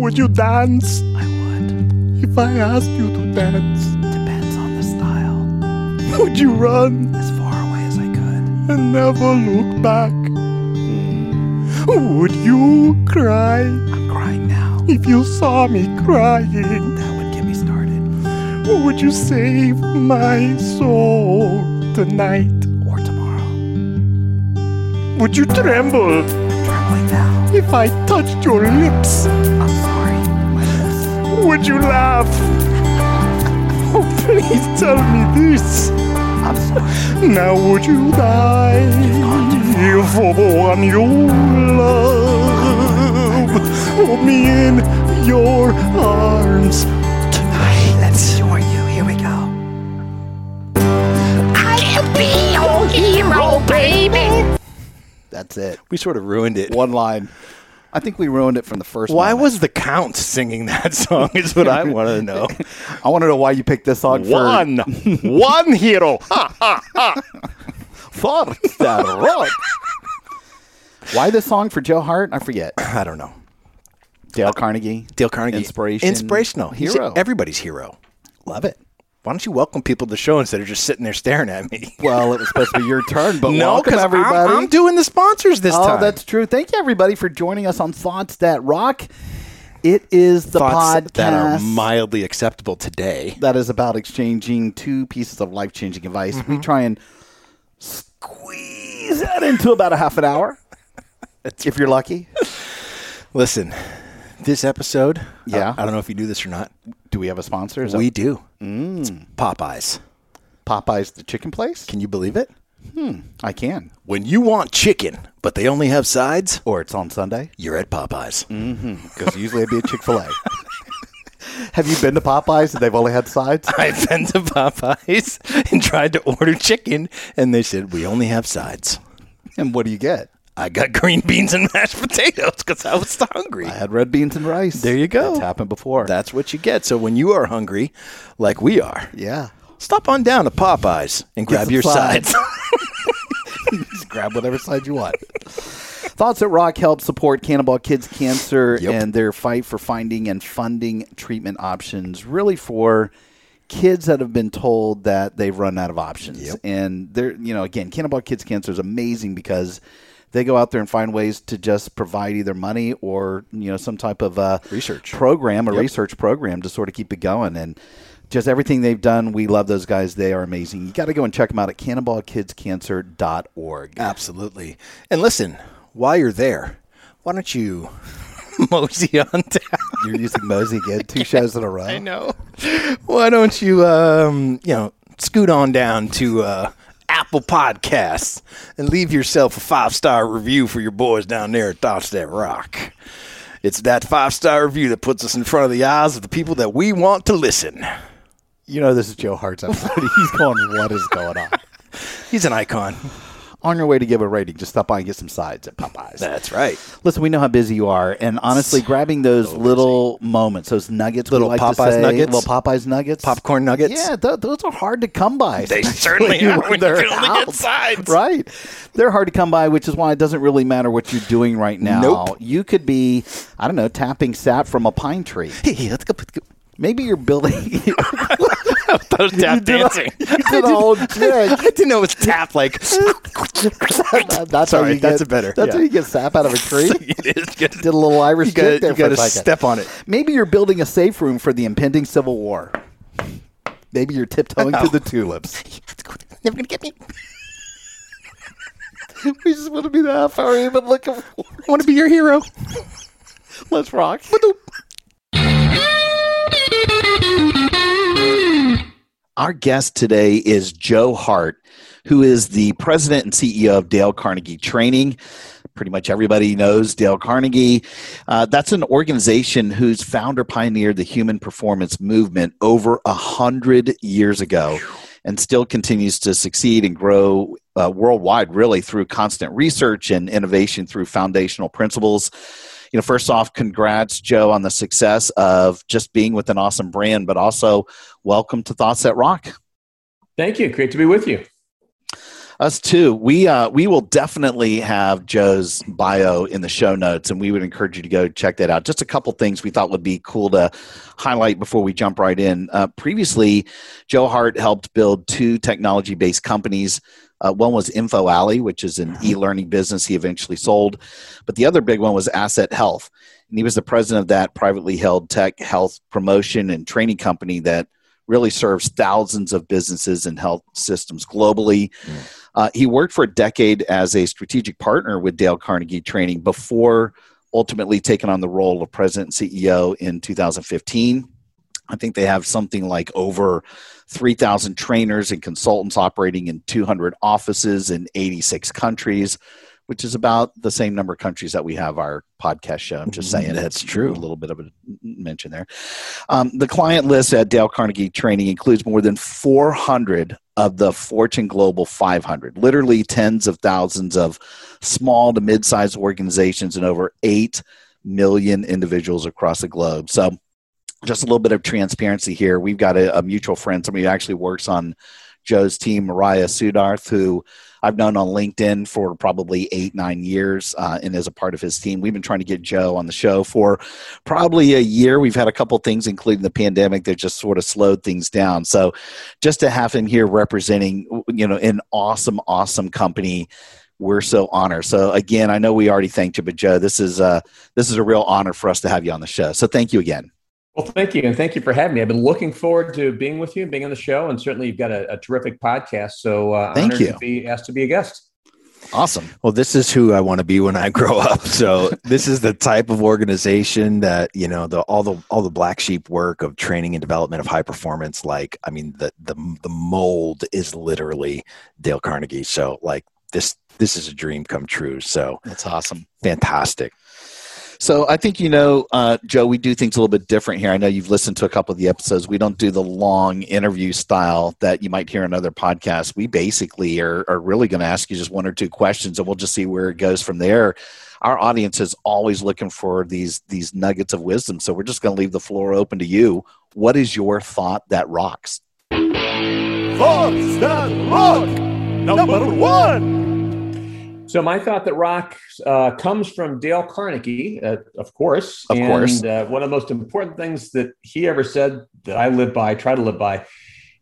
Would you dance I would. if I asked you to dance? Depends on the style. Would you run As far away as I could. and never look back? Would you cry I'm crying now. if you saw me crying? That would get me started. Would you save my soul tonight? Or tomorrow. Would you tremble I'm trembling now. if I touched your lips? Would you laugh? Oh, please tell me this. I'm sorry. Now would you die for the one you love? Hold me in your arms Tonight, let's adore you. Here we go. I can be your hero, baby. That's it. We sort of ruined it. One line. I think we ruined it from the first. Why moment. was the Count singing that song? Is what I want to know. I want to know why you picked this song for One, one hero. Ha! Ha ha. For that rock. Why this song for Joe Hart? I forget. I don't know. Dale Carnegie. Dale Carnegie. Inspiration. Inspirational. He's Hero. everybody's hero. Love it. Why don't you welcome people to the show instead of just sitting there staring at me? Well, it was supposed to be your turn, but no, welcome everybody. I'm, I'm doing the sponsors this oh, time. that's true. Thank you everybody for joining us on Thoughts That Rock. It is the Thoughts podcast that are mildly acceptable today. that is about exchanging two pieces of life changing advice. We Mm-hmm. try and squeeze that into about a half an hour. if you're lucky. Listen, this episode. Uh, yeah. I, I don't know if you do this or not. Do we have a sponsor? Is that We do. Mm. It's Popeyes. Popeyes the chicken place? Can you believe it? Hmm, I can. When you want chicken, but they only have sides, Or it's on Sunday you're at Popeyes. Mm-hmm, because usually it'd be a Chick Fil A. have you been to Popeyes and they've only had sides? I've been to Popeyes and tried to order chicken, and they said we only have sides. And what do you get? I got green beans and mashed potatoes because I was hungry. I had red beans and rice. There you go. That's happened before. That's what you get. So when you are hungry, like we are, yeah. stop on down to Popeyes and grab your sides. sides. Just grab whatever side you want. Thoughts at Rock help support Cannonball Kids Cancer Yep. and their fight for finding and funding treatment options, really for kids that have been told that they've run out of options. Yep. And they're, you know, again, Cannonball Kids Cancer is amazing because they go out there and find ways to just provide either money or, you know, some type of uh, Research. program, a research program to sort of keep it going. And just everything they've done, we love those guys. They are amazing. You got to go and check them out at cannonballkidscancer.org. Absolutely. And listen, while you're there, why don't you mosey on down? You're using Mosey again, two shows in a row. I know. Why don't you, um, you know, scoot on down to uh, Apple Podcasts and leave yourself a five star review for your boys down there at Thoughts That Rock. It's that five star review that puts us in front of the eyes of the people that we want to listen. You know this is Joe Hart's episode. He's going, what is going on? He's an icon. On your way to give a rating, just stop by and get some sides at Popeyes. That's right. Listen, we know how busy you are, and honestly, grabbing those little moments, those nuggets, Little like Popeyes say, nuggets? little Popeyes nuggets, Popcorn nuggets? Yeah, th- those are hard to come by. They certainly are when they're you can only get sides. Right, they're hard to come by, which is why it doesn't really matter what you're doing right now. Nope. You could be, I don't know, tapping sap from a pine tree. Hey, let's go. Let's go. Maybe you're building. That was tap dancing. you did a whole jig. I didn't know it was tap like. that's Sorry, how you that's get, a better, That's yeah. how you get sap out of a tree. it is good. Did a little Irish You gotta, jig there you for a gotta second. step on it. Maybe you're building a safe room for the impending civil war. Maybe you're tiptoeing Oh. through the oh. tulips. Never gonna get me. we just want to be the half hour even looking for. I want to be your hero. Let's rock. Our guest today is Joe Hart, who is the president and CEO of Dale Carnegie Training. Pretty much everybody knows Dale Carnegie. Uh, that's an organization whose founder pioneered the human performance movement over a hundred years ago and still continues to succeed and grow uh, worldwide, really, through constant research and innovation through foundational principles. You know, first off, congrats, Joe, on the success of just being with an awesome brand, but also welcome to Thoughts That Rock. Thank you. Great to be with you. Us too. We uh, we will definitely have Joe's bio in the show notes, and we would encourage you to go check that out. Just a couple things we thought would be cool to highlight before we jump right in. Uh, previously, Joe Hart helped build two technology based companies. Uh, one was Info Alley, which is an e-learning business he eventually sold, but the other big one was Asset Health, and he was the president of that privately held tech health promotion and training company that really serves thousands of businesses and health systems globally. Mm. Uh, he worked for a decade as a strategic partner with Dale Carnegie Training before ultimately taking on the role of president and CEO in 2015. I think they have something like over 3,000 trainers and consultants operating in 200 offices in 86 countries which is about the same number of countries that we have our podcast show. I'm just saying mm-hmm. that's true. A little bit of a mention there. Um, the client list at Dale Carnegie Training includes more than 400 of the Fortune Global 500, literally tens of thousands of small to mid-sized organizations and over 8 million individuals across the globe. So just a little bit of transparency here. We've got a, a mutual friend, somebody who actually works on Joe's team, Mariah Suddarth, who I've known on LinkedIn for probably eight, nine years uh, and as a part of his team. We've been trying to get Joe on the show for probably a year. We've had a couple things, including the pandemic, that just sort of slowed things down. So just to have him here representing, you know, an awesome, awesome company we're so honored. So again, I know we already thanked you, but Joe, this is uh this is a real honor for us to have you on the show. So thank you again. Well, thank you, and thank you for having me. I've been looking forward to being with you, and being on the show, and certainly you've got a, a terrific podcast. So, uh, thank you. To be asked to be a guest. Awesome. Well, this is who I want to be when I grow up. So this is the type of organization that you know the all the all the black sheep work of training and development of high performance. Like, I mean, the the the mold is literally Dale Carnegie. So, like this this is a dream come true. So that's awesome. Fantastic. So I think you know, uh, Joe, we do things a little bit different here. I know you've listened to a couple of the episodes. We don't do the long interview style that you might hear in other podcasts. We basically are, are really going to ask you just one or two questions, and we'll just see where it goes from there. Our audience is always looking for these these nuggets of wisdom, so we're just going to leave the floor open to you. What is your thought that rocks? Thoughts that rock. Number one. So my thought that rock uh, comes from Dale Carnegie, uh, of course. Of and, course. Uh, one of the most important things that he ever said that I live by, try to live by,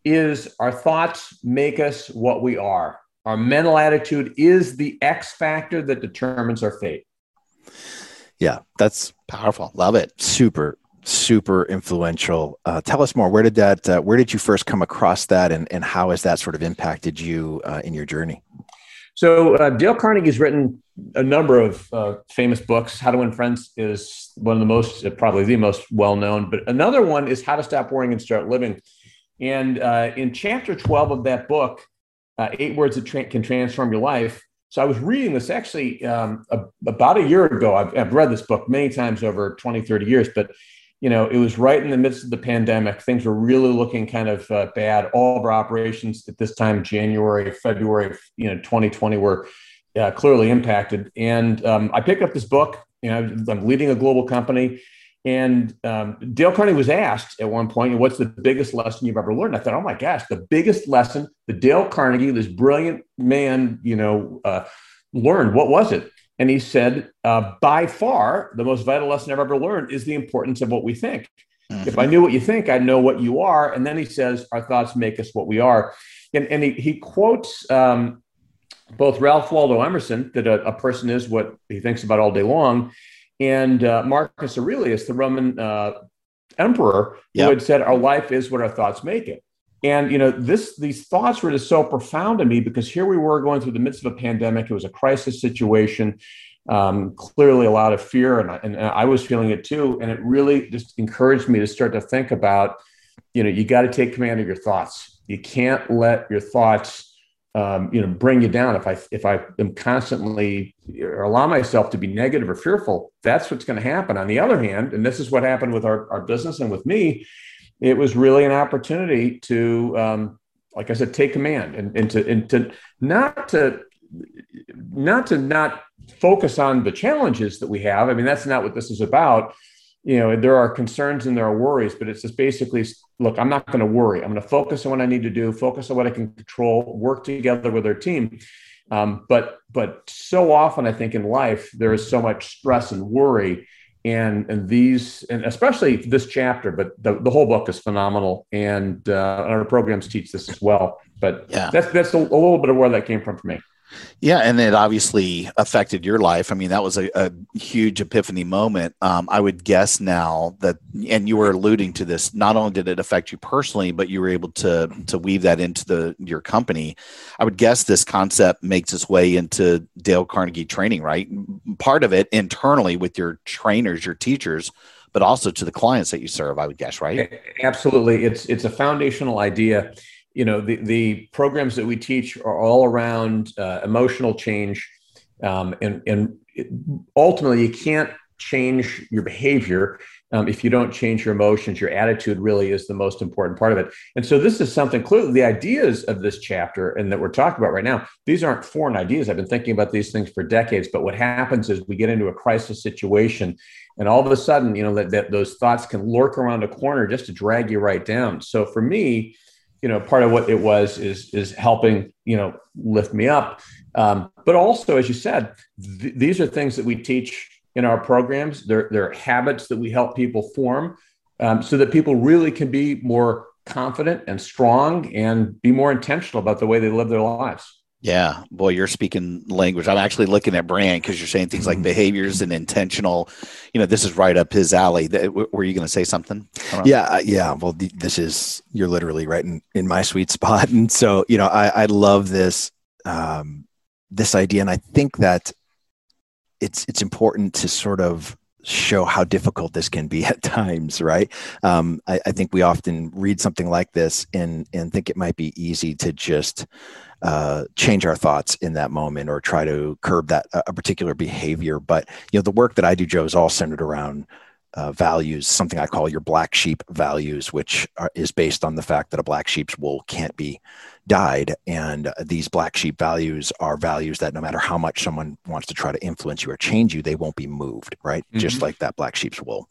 is our thoughts make us what we are. Our mental attitude is the X factor that determines our fate. Yeah, that's powerful. Love it. Super, super influential. Uh, tell us more. Where did that? Uh, where did you first come across that, and and how has that sort of impacted you uh, in your journey? So uh, Dale Carnegie's written a number of uh, famous books. How to Win Friends is one of the most, uh, probably the most well known. But another one is How to Stop Worrying and Start Living. And uh, in chapter 12 of that book, uh, Eight Words That Tra- Can Transform Your Life. So I was reading this actually um, a, about a year ago. I've, I've read this book many times over 20, 30 years, but you know, it was right in the midst of the pandemic. Things were really looking kind of uh, bad. All of our operations at this time, January, February, you know, 2020, were uh, clearly impacted. And um, I picked up this book. You know, I'm leading a global company, and um, Dale Carnegie was asked at one point, "What's the biggest lesson you've ever learned?" I thought, "Oh my gosh, the biggest lesson the Dale Carnegie, this brilliant man, you know, uh, learned. What was it?" And he said, uh, by far, the most vital lesson I've ever learned is the importance of what we think. Mm-hmm. If I knew what you think, I'd know what you are. And then he says, our thoughts make us what we are. And, and he, he quotes um, both Ralph Waldo Emerson, that a, a, person is what he thinks about all day long, and uh, Marcus Aurelius, the Roman uh, emperor, yep. who had said, our life is what our thoughts make it. And you know, this these thoughts were just so profound to me because here we were going through the midst of a pandemic. It was a crisis situation. Um, clearly, a lot of fear, and I, and I was feeling it too. And it really just encouraged me to start to think about, you know, you got to take command of your thoughts. You can't let your thoughts um, you know bring you down if i if i am constantly or allow myself to be negative or fearful that's what's going to happen on the other hand and this is what happened with our, our business and with me it was really an opportunity to um, like i said take command and, and to and to not to not to not focus on the challenges that we have. I mean that's not what this is about. You know there are concerns and there are worries but it's just basically look i'm not going to worry. I'm going to focus on what i need to do focus on what i can control work together with our team. Um, but but so often i think in life there is so much stress and worry and and these and especially this chapter but the, the whole book is phenomenal. And uh, our programs teach this as well. But yeah. that's that's a, a little bit of where that came from for me yeah, and it obviously affected your life. I mean, that was a, a huge epiphany moment. Um, I would guess now that, and you were alluding to this. Not only did it affect you personally, but you were able to to weave that into the your company. I would guess this concept makes its way into Dale Carnegie training, right? Part of it internally with your trainers, your teachers, but also to the clients that you serve. I would guess, right? Absolutely, it's it's a foundational idea you know the, the programs that we teach are all around uh, emotional change um, and and ultimately you can't change your behavior um, if you don't change your emotions. Your attitude really is the most important part of it. And so this is something clearly the ideas of this chapter and that we're talking about right now these aren't foreign ideas. I've been thinking about these things for decades but what happens is we get into a crisis situation and all of a sudden you know that, that those thoughts can lurk around a corner just to drag you right down. So for me you know part of what it was is is helping you know lift me up. Um, but also as you said th- these are things that we teach in our programs. They're, they're habits that we help people form um, so that people really can be more confident and strong and be more intentional about the way they live their lives yeah, boy, you're speaking language. I'm actually looking at Brant because you're saying things like mm-hmm. behaviors and intentional. You know, this is right up his alley. Were you going to say something? Yeah, yeah. Well, this is you're literally right in, in my sweet spot, and so you know, I, I love this um, this idea, and I think that it's it's important to sort of show how difficult this can be at times, right? Um, I, I think we often read something like this and and think it might be easy to just uh, change our thoughts in that moment or try to curb that a particular behavior. But you know, the work that I do, Joe, is all centered around uh, values, something I call your black sheep values, which are, is based on the fact that a black sheep's wool can't be dyed. And these black sheep values are values that no matter how much someone wants to try to influence you or change you, they won't be moved, right? Mm-hmm. Just like that black sheep's wool.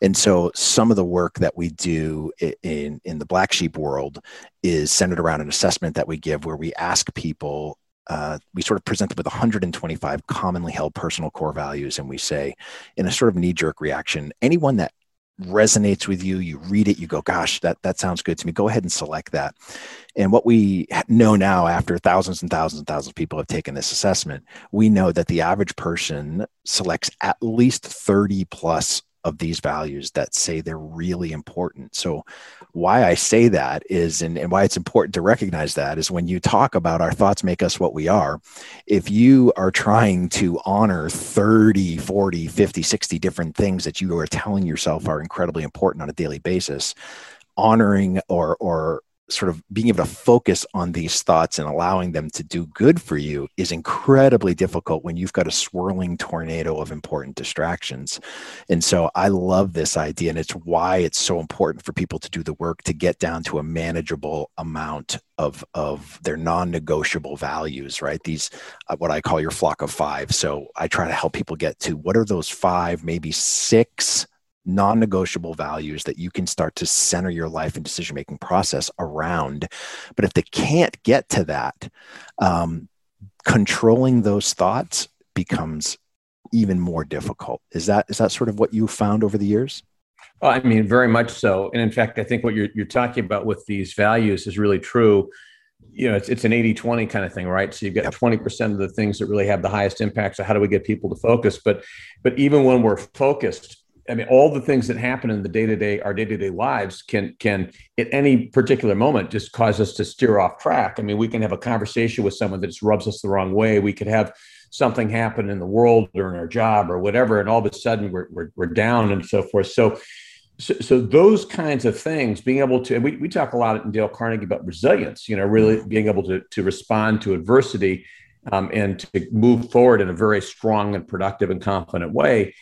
And so some of the work that we do in, in the black sheep world is centered around an assessment that we give where we ask people uh, we sort of present them with 125 commonly held personal core values, and we say, in a sort of knee jerk reaction, anyone that resonates with you, you read it, you go, gosh, that, that sounds good to me. Go ahead and select that. And what we know now, after thousands and thousands and thousands of people have taken this assessment, we know that the average person selects at least 30 plus of these values that say they're really important. So, why I say that is, and, and why it's important to recognize that is when you talk about our thoughts make us what we are, if you are trying to honor 30, 40, 50, 60 different things that you are telling yourself are incredibly important on a daily basis, honoring or, or sort of being able to focus on these thoughts and allowing them to do good for you is incredibly difficult when you've got a swirling tornado of important distractions. And so I love this idea. And it's why it's so important for people to do the work to get down to a manageable amount of, of their non negotiable values, right? These, uh, what I call your flock of five. So I try to help people get to what are those five, maybe six non negotiable values that you can start to center your life and decision making process around. But if they can't get to that, um, controlling those thoughts becomes even more difficult. Is that is that sort of what you found over the years? Well, I mean, very much so. And in fact, I think what you're, you're talking about with these values is really true. You know, it's, it's an 80 20 kind of thing, right? So you've got 20% of the things that really have the highest impact. So how do we get people to focus? But, but even when we're focused, I mean, all the things that happen in the day to day, our day to day lives can can at any particular moment just cause us to steer off track. I mean, we can have a conversation with someone that just rubs us the wrong way. We could have something happen in the world or in our job or whatever, and all of a sudden we're we're, we're down and so forth. So, so, so, those kinds of things, being able to, and we, we talk a lot in Dale Carnegie about resilience, you know, really mm-hmm. being able to, to respond to adversity um, and to move forward in a very strong and productive and confident way.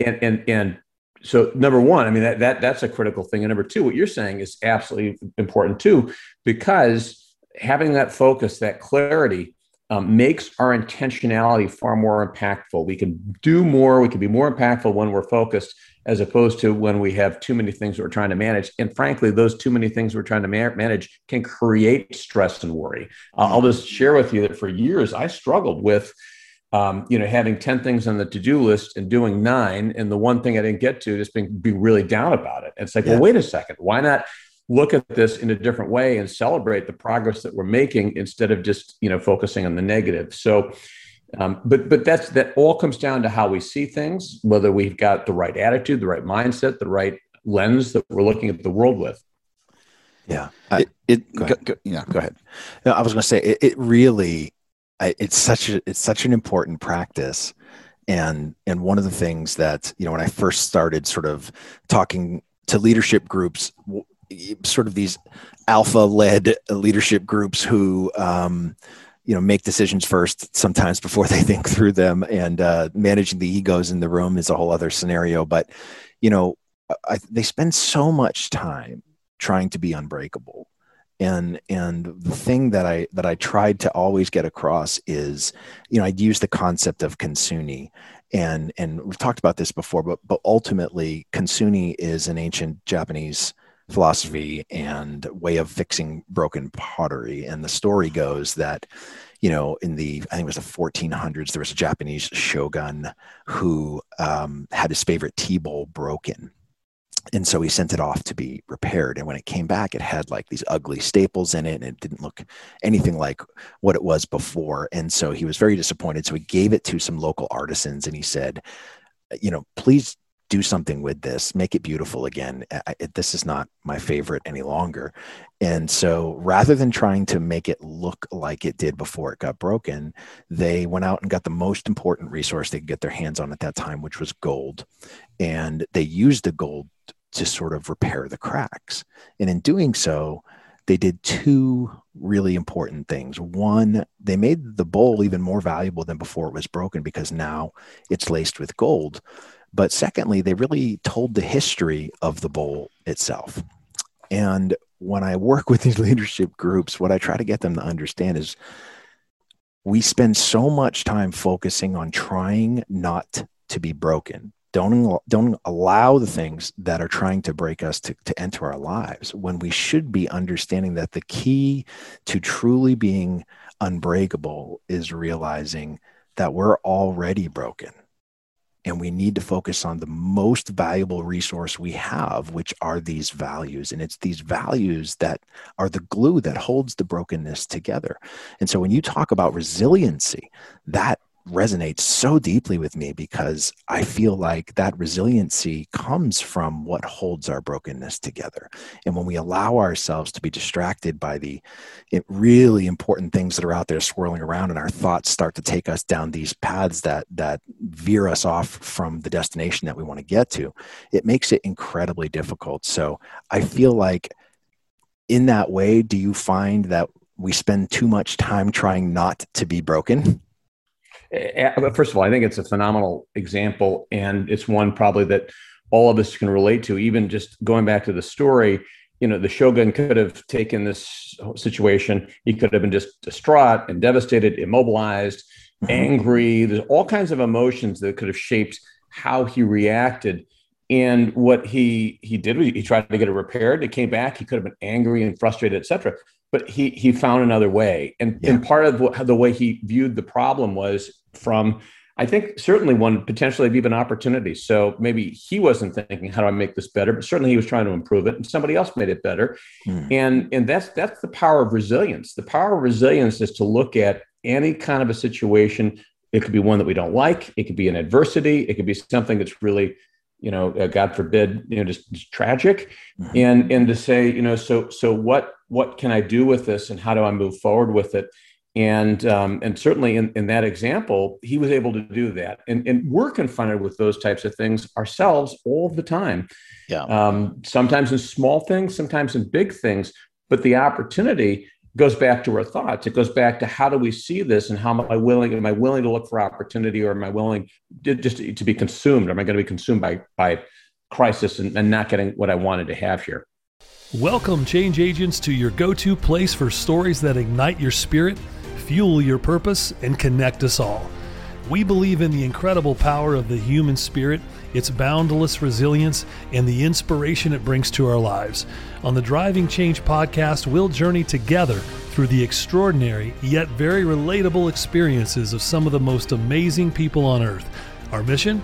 And, and, and so number one, I mean, that, that, that's a critical thing. And number two, what you're saying is absolutely important too, because having that focus, that clarity, um, makes our intentionality far more impactful. We can do more, we can be more impactful when we're focused as opposed to when we have too many things we're trying to manage. And frankly, those too many things we're trying to ma- manage can create stress and worry. Uh, I'll just share with you that for years I struggled with. Um, you know, having 10 things on the to-do list and doing nine, and the one thing I didn't get to, just being, being really down about it. And it's like, yeah. well, wait a second, why not look at this in a different way and celebrate the progress that we're making instead of just you know focusing on the negative? So um, but but that's that all comes down to how we see things whether we've got the right attitude the right mindset the right lens that we're looking at the world with. Yeah. It, it go, go, yeah go ahead. No, i was going to say it, it really it's such a it's such an important practice. And and one of the things that you know when i first started sort of talking to leadership groups sort of these alpha led leadership groups who um, you know make decisions first sometimes before they think through them. And uh, managing the egos in the room is a whole other scenario. But you know I, they spend so much time trying to be unbreakable and and the thing that i that i tried to always get across is you know i'd use the concept of kintsugi and and we've talked about this before but but ultimately kintsugi is an ancient japanese philosophy and way of fixing broken pottery. And the story goes that, you know, in the I think it was the 1400s, there was a Japanese shogun who um, had his favorite tea bowl broken. And so he sent it off to be repaired. And when it came back, it had like these ugly staples in it and it didn't look anything like what it was before. And so he was very disappointed. So he gave it to some local artisans and he said, you know, please do something with this, make it beautiful again. I, it, this is not my favorite any longer. And so rather than trying to make it look like it did before it got broken, they went out and got the most important resource they could get their hands on at that time, which was gold. And they used the gold to sort of repair the cracks. And in doing so, they did two really important things. One, they made the bowl even more valuable than before it was broken because now it's laced with gold. But secondly, they really told the history of the bowl itself. And when I work with these leadership groups, what I try to get them to understand is we spend so much time focusing on trying not to be broken. Don't, don't allow the things that are trying to break us to, to enter our lives when we should be understanding that the key to truly being unbreakable is realizing that we're already broken and we need to focus on the most valuable resource we have which are these values. And it's these values that are the glue that holds the brokenness together. And so when you talk about resiliency that resonates so deeply with me because I feel like that resiliency comes from what holds our brokenness together. And when we allow ourselves to be distracted by the eh, really important things that are out there swirling around and our thoughts start to take us down these paths that that veer us off from the destination that we want to get to, it makes it incredibly difficult. So I feel like in that way, do you find that we spend too much time trying not to be broken? First of all, I think it's a phenomenal example, and it's one probably that all of us can relate to. Even just going back to the story, you know, the shogun could have taken this situation. He could have been just distraught and devastated, immobilized, mm-hmm. angry. There's all kinds of emotions that could have shaped how he reacted. And what he he did, he tried to get it repaired. It came back. He could have been angry and frustrated, etc but he he found another way and yeah. and part of what, the way he viewed the problem was from i think certainly one potentially even opportunity so maybe he wasn't thinking how do i make this better? But certainly he was trying to improve it and somebody else made it better. Mm. and and that's that's the power of resilience. The power of resilience is to look at any kind of a situation. It could be one that we don't like. It could be an adversity. It could be something that's really you know, uh, God forbid, you know, just, just tragic, mm-hmm. and and to say, you know, so so what what can I do with this, and how do I move forward with it? And um, and certainly in, in that example, he was able to do that. And, and we're confronted with those types of things ourselves all the time. Yeah. Um, sometimes in small things, sometimes in big things. But the opportunity goes back to our thoughts. It goes back to how do we see this and how am I willing? Am I willing to look for opportunity or am I willing to, just to, to be consumed? Am I going to be consumed by by crisis and, and not getting what I wanted to have here? Welcome, change agents, to your go to place for stories that ignite your spirit, fuel your purpose, and connect us all. We believe in the incredible power of the human spirit, its boundless resilience, and the inspiration it brings to our lives. On the Driving Change podcast, we'll journey together through the extraordinary yet very relatable experiences of some of the most amazing people on earth. Our mission?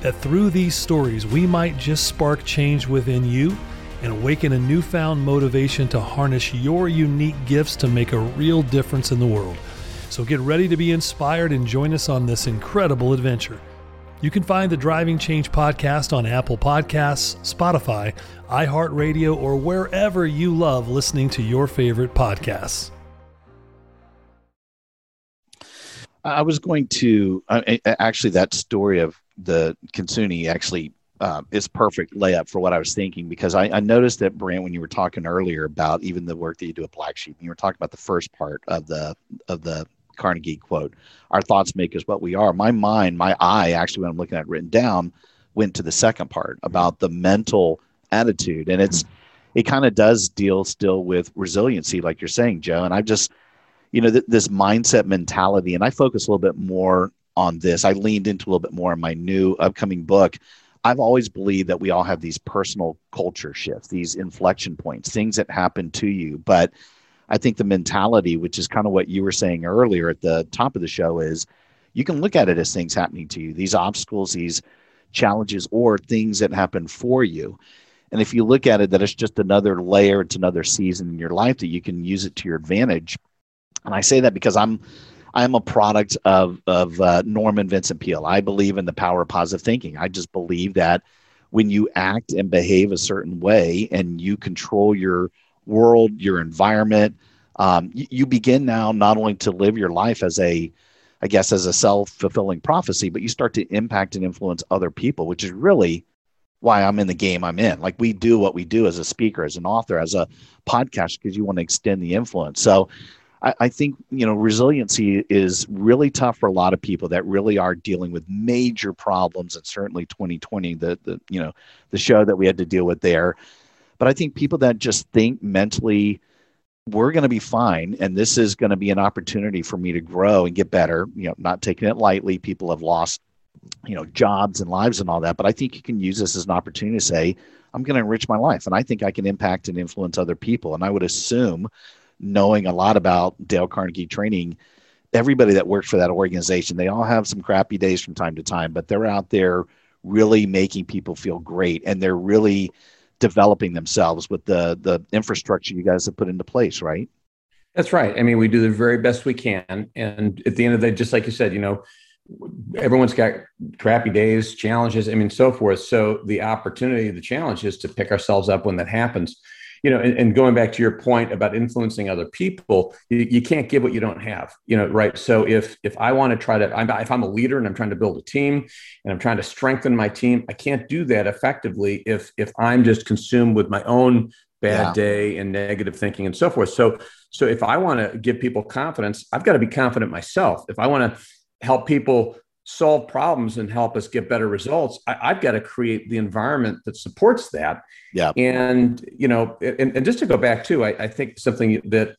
That through these stories, we might just spark change within you and awaken a newfound motivation to harness your unique gifts to make a real difference in the world. So get ready to be inspired and join us on this incredible adventure. You can find the Driving Change podcast on Apple Podcasts, Spotify, iHeartRadio, or wherever you love listening to your favorite podcasts. I was going to uh, actually that story of the Kintsugi actually uh, is perfect layup for what I was thinking because I, I, noticed that Brant, when you were talking earlier about even the work that you do at Black Sheep, you were talking about the first part of the of the Carnegie quote, "Our thoughts make us what we are." My mind, my eye, actually, when I'm looking at it written down, went to the second part about the mental attitude, and it's it kind of does deal still with resiliency, like you're saying, Joe. And I just, you know, th- this mindset mentality, and I focus a little bit more on this. I leaned into a little bit more in my new upcoming book I've always believed that we all have these personal culture shifts, these inflection points, things that happen to you. But I think the mentality, which is kind of what you were saying earlier at the top of the show, is you can look at it as things happening to you, these obstacles, these challenges, or things that happen for you. And if you look at it, that it's just another layer, it's another season in your life that you can use it to your advantage. And I say that because I'm I'm a product of of uh, Norman Vincent Peale. I believe in the power of positive thinking. I just believe that when you act and behave a certain way and you control your world, your environment, um, you, you begin now not only to live your life as a I guess as a self-fulfilling prophecy, but you start to impact and influence other people, which is really why I'm in the game I'm in. Like we do what we do as a speaker, as an author, as a podcast, because you want to extend the influence. So I, I think you know resiliency is really tough for a lot of people that really are dealing with major problems, and certainly 2020, the the you know the show that we had to deal with there. But I think people that just think mentally we're going to be fine and this is going to be an opportunity for me to grow and get better you know not taking it lightly people have lost you know jobs and lives and all that but i think you can use this as an opportunity to say i'm going to enrich my life and i think i can impact and influence other people and i would assume knowing a lot about Dale Carnegie training, everybody that works for that organization, they all have some crappy days from time to time, but they're out there really making people feel great and they're really developing themselves with the the infrastructure you guys have put into place, right? That's right. I mean, we do the very best we can. And at the end of the day, just like you said, you know, everyone's got crappy days, challenges, I mean, so forth. So the opportunity, the challenge is to pick ourselves up when that happens you know, and, and, going back to your point about influencing other people, you, you, can't give what you don't have, you know, right? So if if I want to try to, I'm, if I'm a leader and I'm trying to build a team and I'm trying to strengthen my team, I can't do that effectively if if I'm just consumed with my own bad yeah. day and negative thinking and so forth. So so if I want to give people confidence, I've got to be confident myself. If I want to help people solve problems and help us get better results I, have got to create the environment that supports that. Yeah. And you know and, and just to go back to I, I think something that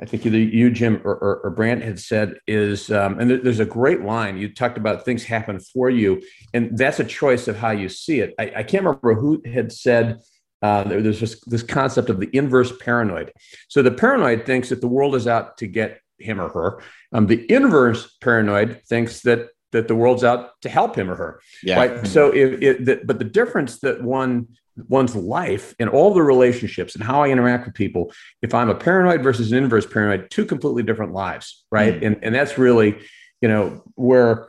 i think either you jim or, or, or brant had said is um, and there's a great line you talked about things happen for you and that's a choice of how you see it. I, I can't remember who had said uh, there's this, this concept of the inverse paranoid. So the paranoid thinks that the world is out to get him or her. Um, the inverse paranoid thinks that that the world's out to help him or her. Yeah. Right. So if it, but the difference that one one's life and all the relationships and how I interact with people, if I'm a paranoid versus an inverse paranoid, two completely different lives. Right. Mm. And and that's really, you know, where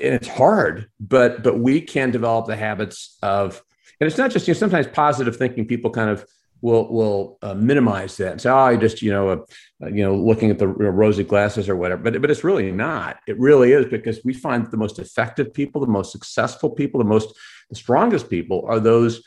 and it's hard, but but we can develop the habits of and it's not just you know sometimes positive thinking people kind of will will uh, minimize that and say, "Oh, I just you know, uh, you know, looking at the you know, rosy glasses or whatever." But but it's really not. It really is because we find the most effective people, the most successful people, the most the strongest people are those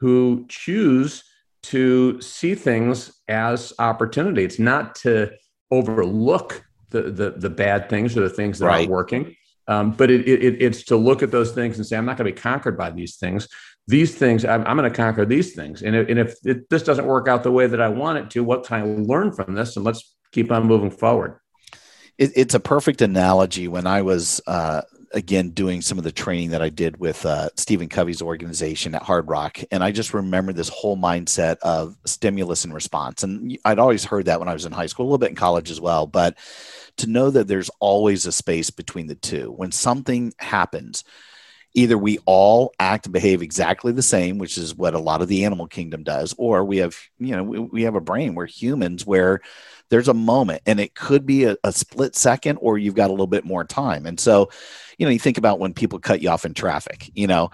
who choose to see things as opportunity. It's not to overlook the the, the bad things or the things that right. aren't working. Um, but it, it, it's to look at those things and say, I'm not going to be conquered by these things these things i'm, I'm going to conquer these things. And if, and if it, this doesn't work out the way that i want it to what can i learn from this? And let's keep on moving forward. It, it's a perfect analogy. When i was uh, again doing some of the training that i did with uh, stephen covey's organization at hard rock and i just remember this whole mindset of stimulus and response. And i'd always heard that when i was in high school a little bit in college as well. But to know that there's always a space between the two when something happens either we all act behave exactly the same, which is what a lot of the animal kingdom does, or we have, you know, we, we have a brain. We're humans where there's a moment and it could be a, a, split second or you've got a little bit more time. And so, you know, you think about when people cut you off in traffic, you know,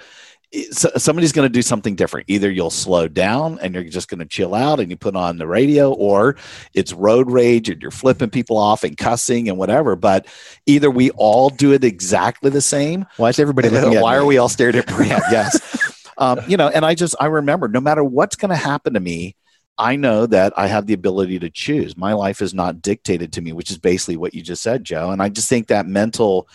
somebody's going to do something different. Either you'll slow down and you're just going to chill out and you put on the radio, or it's road rage and you're flipping people off and cussing and whatever. But either we all do it exactly the same. Why is everybody looking Why are we all staring at Brant? yes. Um, you know, and I just, I remember no matter what's going to happen to me, I know that I have the ability to choose. My life is not dictated to me, which is basically what you just said, Joe. And I just think that mental,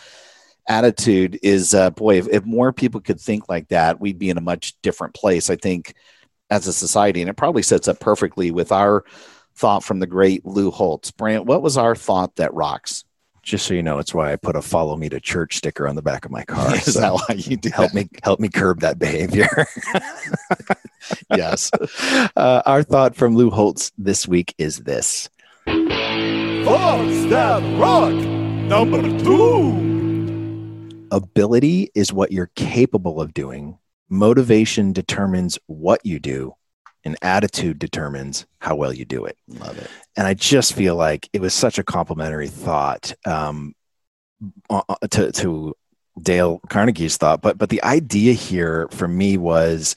attitude is uh, boy if, if more people could think like that we'd be in a much different place i think as a society and it probably sets up perfectly with our thought from the great lou holtz brant what was our thought that rocks just so you know, it's why I put a "Follow Me to Church" sticker on the back of my car. Is so that why you do help that? me help me curb that behavior? yes. Uh, our thought from Lou Holtz this week is this: Thoughts that rock number two. Ability is what you're capable of doing. Motivation determines what you do, and attitude determines how well you do it. Love it. And I just feel like it was such a complimentary thought um, uh, uh, to, to Dale Carnegie's thought, but but the idea here for me was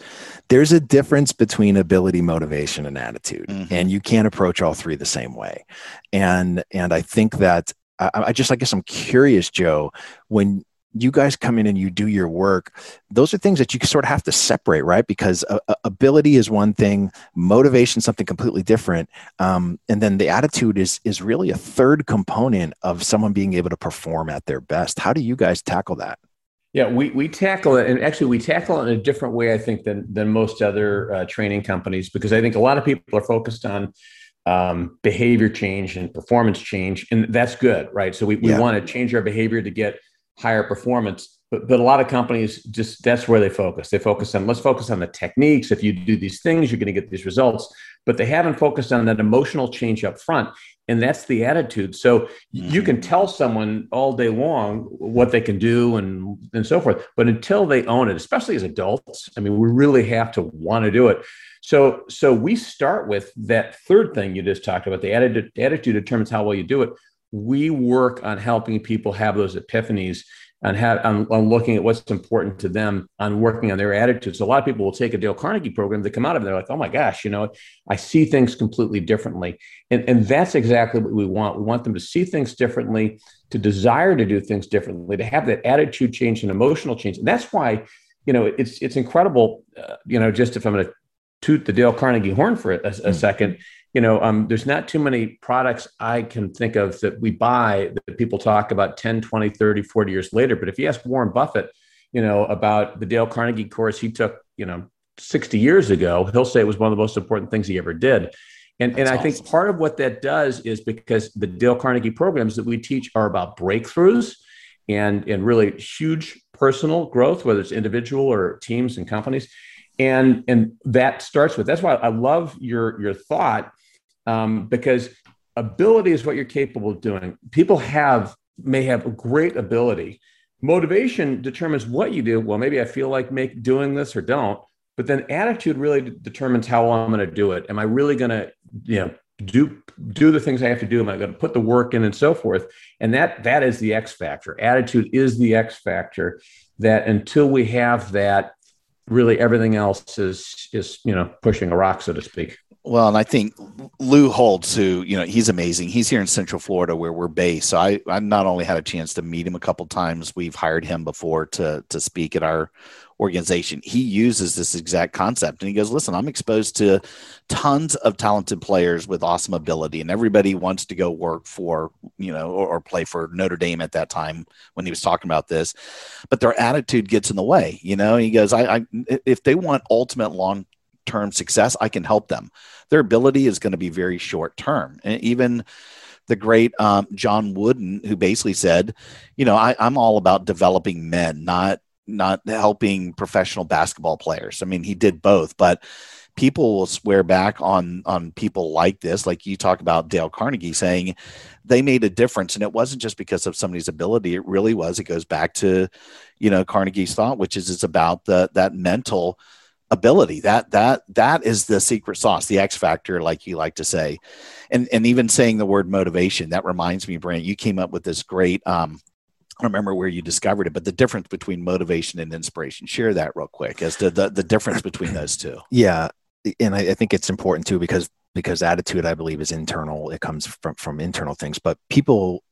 there's a difference between ability, motivation, and attitude, mm-hmm. and you can't approach all three the same way. And and I think that I, I just I guess I'm curious, Joe, when you guys come in and you do your work those are things that you sort of have to separate right because uh, uh, ability is one thing motivation something completely different um, and then the attitude is is really a third component of someone being able to perform at their best how do you guys tackle that yeah, we, we tackle it, and actually we tackle it in a different way, I think, than than most other uh, training companies, because I think a lot of people are focused on um, behavior change and performance change, and that's good, right? So we, we yeah. want to change our behavior to get higher performance. But, but a lot of companies just that's where they focus. They focus on let's focus on the techniques. If you do these things, you're going to get these results. But they haven't focused on that emotional change up front. And that's the attitude. So mm-hmm. you can mm-hmm. tell someone all day long what they can do and, and so forth. But until they own it, especially as adults, I mean, we really have to want to do it. So, so we start with that third thing you just talked about. The attitude, attitude determines how well you do it we work on helping people have those epiphanies and have on, on, looking at what's important to them on working on their attitudes. A lot of people will take a Dale Carnegie program, they come out of it, they're like, oh my gosh, you know, I see things completely differently. And, and that's exactly what we want. We want them to see things differently, to desire to do things differently, to have that attitude change and emotional change. And that's why, you know, it's it's incredible, uh, you know, just if I'm going to toot the Dale Carnegie horn for a, a mm-hmm. second, you know, um, there's not too many products I can think of that we buy that people talk about 10, 20, 30, 40 years later. But if you ask Warren Buffett, you know, about the Dale Carnegie course he took, you know, 60 years ago, he'll say it was one of the most important things he ever did. And, and I awesome. think part of what that does is because the Dale Carnegie programs that we teach are about breakthroughs and, and really huge personal growth, whether it's individual or teams and companies. And, and that starts with that's why I love your, your thought um, because ability is what you're capable of doing. People have may have a great ability. Motivation determines what you do. Well, maybe I feel like make doing this or don't. But then attitude really determines how well I'm going to do it. Am I really going to, you know, do do the things I have to do? Am I going to put the work in and so forth? And that that is the X factor. Attitude is the X factor. That until we have that, really everything else is is you know pushing a rock, so to speak Well, and I think Lou Holtz, who you know, he's amazing. He's here in Central Florida where we're based. So I, I not only had a chance to meet him a couple times, we've hired him before to to speak at our organization. He uses this exact concept, and he goes, "Listen, I'm exposed to tons of talented players with awesome ability, and everybody wants to go work for you know or, or play for Notre Dame at that time when he was talking about this, but their attitude gets in the way. You know, he goes, I, I if they want ultimate long term success, I can help them. Their ability is going to be very short term. And even the great um, John Wooden, who basically said, you know, I, I'm all about developing men, not not helping professional basketball players. I mean, he did both, but people will swear back on on people like this like you talk about dale carnegie saying they made a difference and it wasn't just because of somebody's ability it really was it goes back to you know carnegie's thought which is it's about the that mental ability that that that is the secret sauce the x factor like you like to say and and even saying the word motivation that reminds me Brant you came up with this great um I don't remember where you discovered it, but the difference between motivation and inspiration. Share that real quick as to the, the difference between those two. Yeah. And I, I think it's important too because because attitude I believe is internal. It comes from from internal things. But people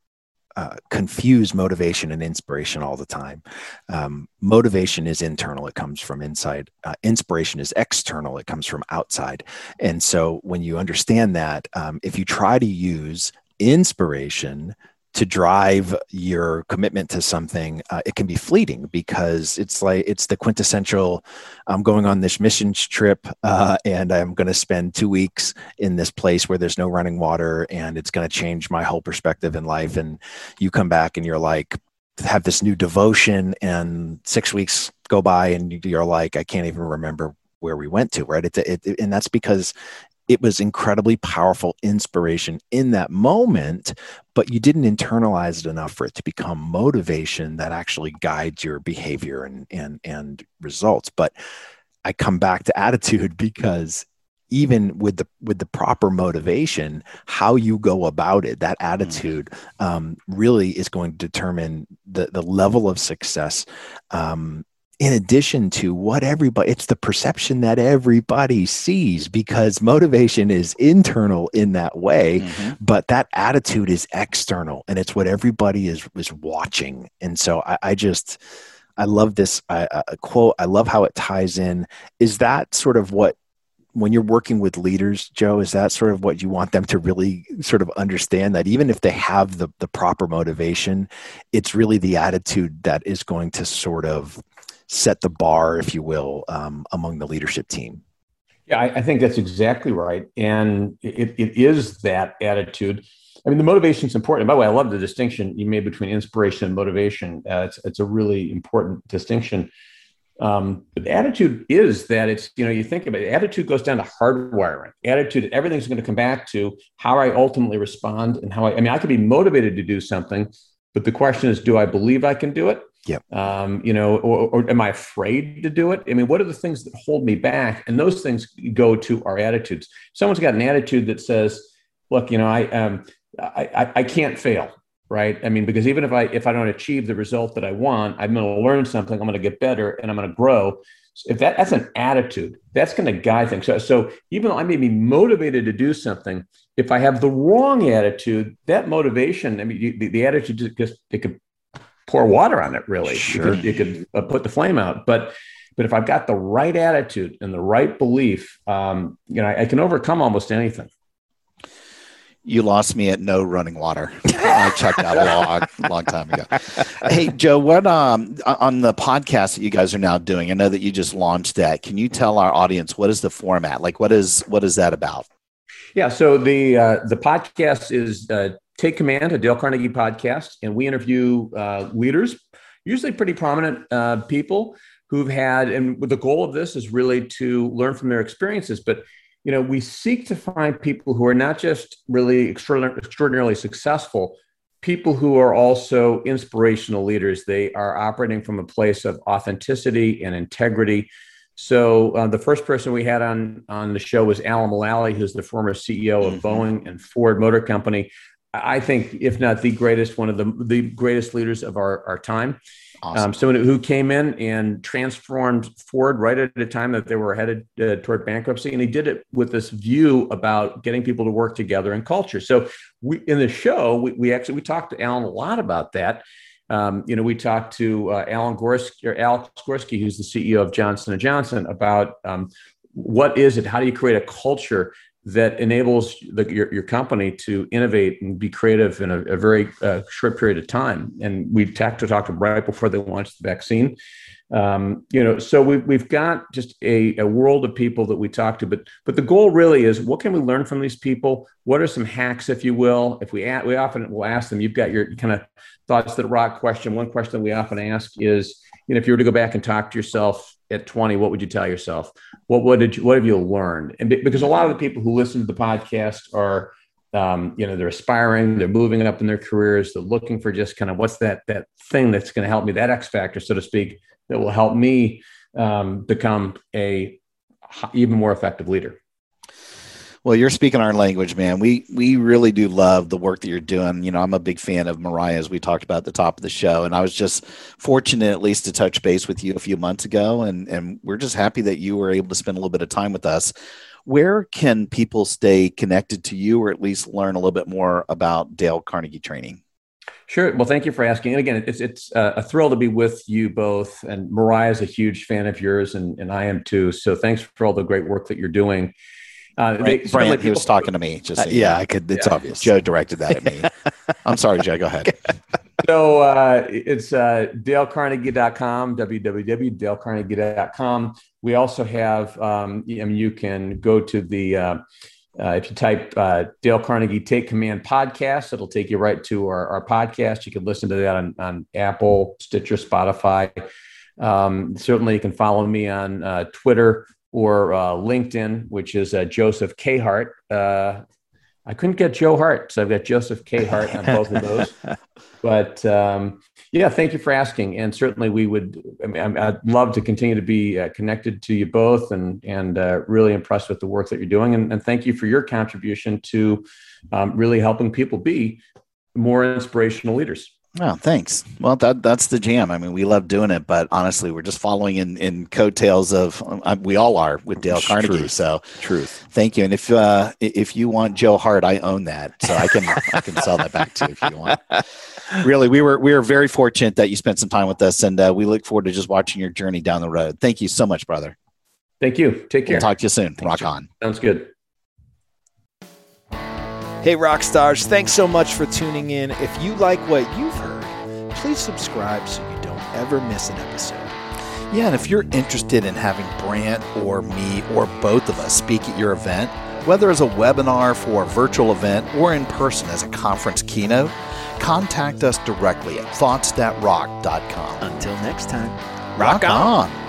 uh, confuse motivation and inspiration all the time. Um, motivation is internal, it comes from inside. Uh, inspiration is external, it comes from outside. And so when you understand that, um, if you try to use inspiration to drive your commitment to something, uh, it can be fleeting because it's like it's the quintessential. I'm going on this missions trip, uh, and I'm going to spend two weeks in this place where there's no running water, and it's going to change my whole perspective in life. And you come back and you're like, have this new devotion, and six weeks go by, and you're like, I can't even remember where we went to, right? It, it, and that's because it was incredibly powerful inspiration in that moment, but you didn't internalize it enough for it to become motivation that actually guides your behavior and and and results. But I come back to attitude because even with the with the proper motivation how you go about it that mm. attitude um, really is going to determine the the level of success um, in addition to what everybody it's the perception that everybody sees because motivation is internal in that way mm-hmm. but that attitude is external and it's what everybody is is watching and so i, I just i love this I, quote i love how it ties in is that sort of what when you're working with leaders joe is that sort of what you want them to really sort of understand that even if they have the, the proper motivation it's really the attitude that is going to sort of set the bar, if you will, um, among the leadership team. Yeah, I, I, think that's exactly right. And it, it is that attitude. I mean, the motivation is important. By the way, I love the distinction you made between inspiration and motivation. Uh, it's, it's a really important distinction. Um, but attitude is that it's, you know, you think about it, attitude goes down to hardwiring. Attitude, everything's going to come back to how I ultimately respond and how I, I mean, I could be motivated to do something, but the question is, do I believe I can do it? Yep. Um, you know, or, or, am I afraid to do it? I mean, what are the things that hold me back? And those things go to our attitudes. Someone's got an attitude that says, "Look, you know, I um, I, I, can't fail." Right. I mean, because even if I if I don't achieve the result that I want, I'm going to learn something. I'm going to get better, and I'm going to grow. if that that's an attitude, that's going to guide things. So, so even though I may be motivated to do something, if I have the wrong attitude, that motivation, I mean, the, the attitude just it could pour water on it really. Sure. you could, you could uh, put the flame out. But but if i've got the right attitude and the right belief um, you know I, I, can overcome almost anything. You lost me at no running water. I checked out a long long time ago. Hey joe what um on the podcast that you guys are now doing i know that you just launched that. Can you tell our audience what is the format? Like what is what is that about? Yeah so the uh, the podcast is uh, Take Command, a Dale Carnegie podcast, and we interview uh, leaders, usually pretty prominent uh, people who've had, and the goal of this is really to learn from their experiences. But you know, we seek to find people who are not just really extraordinarily successful, people who are also inspirational leaders. They are operating from a place of authenticity and integrity. So uh, the first person we had on on the show was Alan Mulally, who's the former CEO of mm-hmm. Boeing and Ford Motor Company. I think, if not the greatest, one of the the greatest leaders of our, our time. Awesome. Um, someone who came in and transformed Ford right at a time that they were headed uh, toward bankruptcy, and he did it with this view about getting people to work together in culture. So, we in the show, we, we actually we talked to Alan a lot about that. Um, you know, we talked to uh, Alan Gorsky or Alex Gorsky, who's the CEO of Johnson and Johnson, about um, what is it? How do you create a culture that enables the, your, your company to innovate and be creative in a, a very uh, short period of time. And we talked to talk to them right before they launched the vaccine. Um, you know, so we, we've got just a, a world of people that we talk to, but but the goal really is what can we learn from these people? What are some hacks, if you will? If we we often will ask them, you've got your kind of thoughts that rock question. One question we often ask is, you know, if you were to go back and talk to yourself at 20, what would you tell yourself? What what did you what have you learned? And because a lot of the people who listen to the podcast are um, you know they're aspiring they're moving up in their careers they're looking for just kind of what's that that thing that's going to help me that x factor so to speak that will help me um, become a even more effective leader well, you're speaking our language, man. We we really do love the work that you're doing. You know, I'm a big fan of Mariah, as we talked about at the top of the show, and I was just fortunate at least to touch base with you a few months ago, and and we're just happy that you were able to spend a little bit of time with us. Where can people stay connected to you, or at least learn a little bit more about Dale Carnegie Training? Sure. Well, thank you for asking. And again, it's it's uh, a thrill to be with you both. And Mariah is a huge fan of yours, and, and I am too. So thanks for all the great work that you're doing. Uh, they, Brant, he was talking to me. Just uh, yeah, I could. It's yeah. obvious. Joe directed that at me. I'm sorry, Joe. Go ahead. so uh, it's uh, dalecarnegie.com, www.dalecarnegie.com. We also have, um, I mean, you can go to the, uh, uh, if you type uh, Dale Carnegie Take Command podcast, it'll take you right to our, our podcast. You can listen to that on, on Apple, Stitcher, Spotify. Um, certainly, you can follow me on uh, Twitter or uh, LinkedIn, which is uh, Joseph K. Hart. Uh, I couldn't get Joe Hart, so I've got Joseph K. Hart on both of those. but um, yeah, thank you for asking. And certainly, we would. I mean, I'd love to continue to be uh, connected to you both, and and uh, really impressed with the work that you're doing. And, and thank you for your contribution to um, really helping people be more inspirational leaders. Oh, thanks. Well, that that's the jam. I mean, we love doing it, but honestly, we're just following in in coattails of uh, we all are with Dale Carnegie. Truth. So, truth. Thank you. And if uh, if you want Joe Hart, I own that, so I can I can sell that back to you if you want. Really, we were we were very fortunate that you spent some time with us, and uh, we look forward to just watching your journey down the road. Thank you so much, brother. Thank you. Take care. We'll talk to you soon. Thanks, Rock on. Sounds good. Hey, rock stars! Thanks so much for tuning in. If you like what you've heard please subscribe so you don't ever miss an episode. Yeah, and if you're interested in having Brant or me or both of us speak at your event, whether as a webinar for a virtual event or in person as a conference keynote, contact us directly at thoughtsthatrock.com. Until next time, rock, rock on. on.